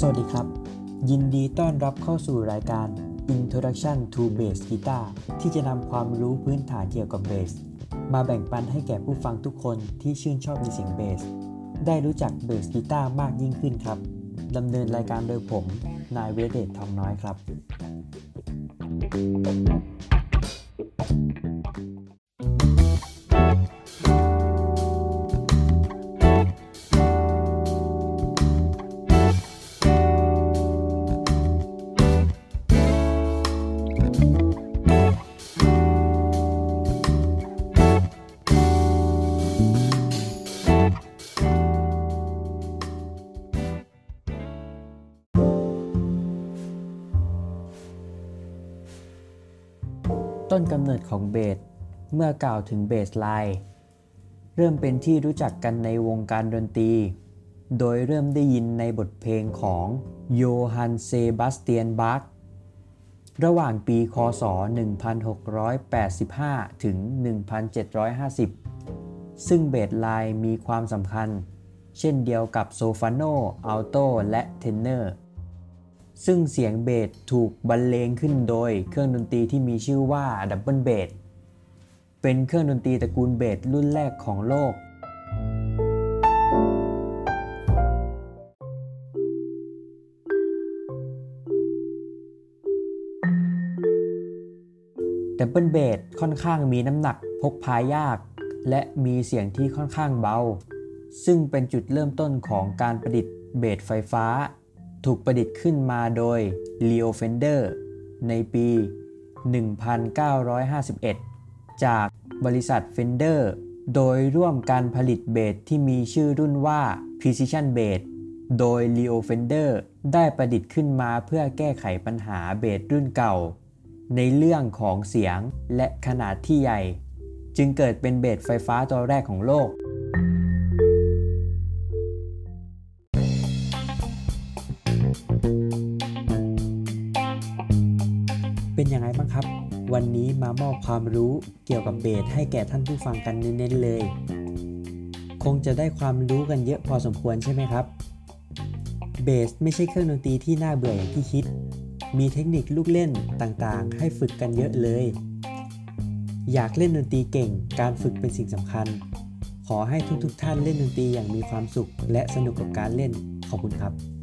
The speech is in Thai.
สวัสดีครับ ยินดีต้อนรับเข้าสู่รายการ Introduction to Bass Guitar ที่จะนำความรู้พื้นฐานเกี่ยวกับเบส มาแบ่งปันให้แก่ผู้ฟังทุกคนที่ชื่นชอบในเสียงเบส ได้รู้จักเบสกีตาร์มากยิ่งขึ้นครับดำเนินรายการโดยผม นายเวเดตทองน้อยครับ ต้นกำเนิดของเบส เมื่อกล่าวถึง bass line เริ่มเป็นที่รู้จักกันในวงการดนตรี โดยเริ่มได้ยินในบทเพลงของโยฮันเซบาสเตียนบาคกระหว่างปี คศ 1685 ถึง 1750 ซึ่ง bass line มีความสำคัญ เช่นเดียวกับโซปราโน อัลโต และเทนเนอร์ ซึ่งเสียงเบสถูกบรรเลงขึ้นโดยเครื่องดนตรีที่มีชื่อว่าดับเบิลเบส เป็นเครื่องดนตรีตระกูลเบสรุ่นแรกของโลก ดับเบิลเบสค่อนข้างมีน้ำหนักพกพายาก และมีเสียงที่ค่อนข้างเบา ซึ่งเป็นจุดเริ่มต้นของการประดิษฐ์เบสไฟฟ้า ถูกประดิษฐ์ขึ้นมาโดย Leo Fender ในปี 1951 จากบริษัท Fender โดยร่วมการผลิตเบสที่มีชื่อรุ่นว่า Precision Bass โดย Leo Fender ได้ประดิษฐ์ขึ้นมาเพื่อแก้ไขปัญหาเบสรุ่นเก่า ในเรื่องของเสียงและขนาดที่ใหญ่ จึงเกิดเป็นเบสไฟฟ้าตัวแรกของโลก เป็นยังไงบ้างครับ วันนี้มามอบความรู้เกี่ยวกับเบสให้แก่ท่านผู้ฟังกันเน้นๆเลย คงจะได้ความรู้กันเยอะพอสมควรใช่ไหมครับเบสไม่ใช่เครื่องดนตรีที่น่าเบื่ออย่างที่คิด มีเทคนิคลูกเล่นต่างๆ ให้ฝึกกันเยอะเลย อยากเล่นดนตรีเก่ง การฝึกเป็นสิ่งสำคัญ ขอให้ทุกๆท่านเล่นดนตรีอย่างมีความสุข และสนุกกับการเล่น ขอบคุณครับ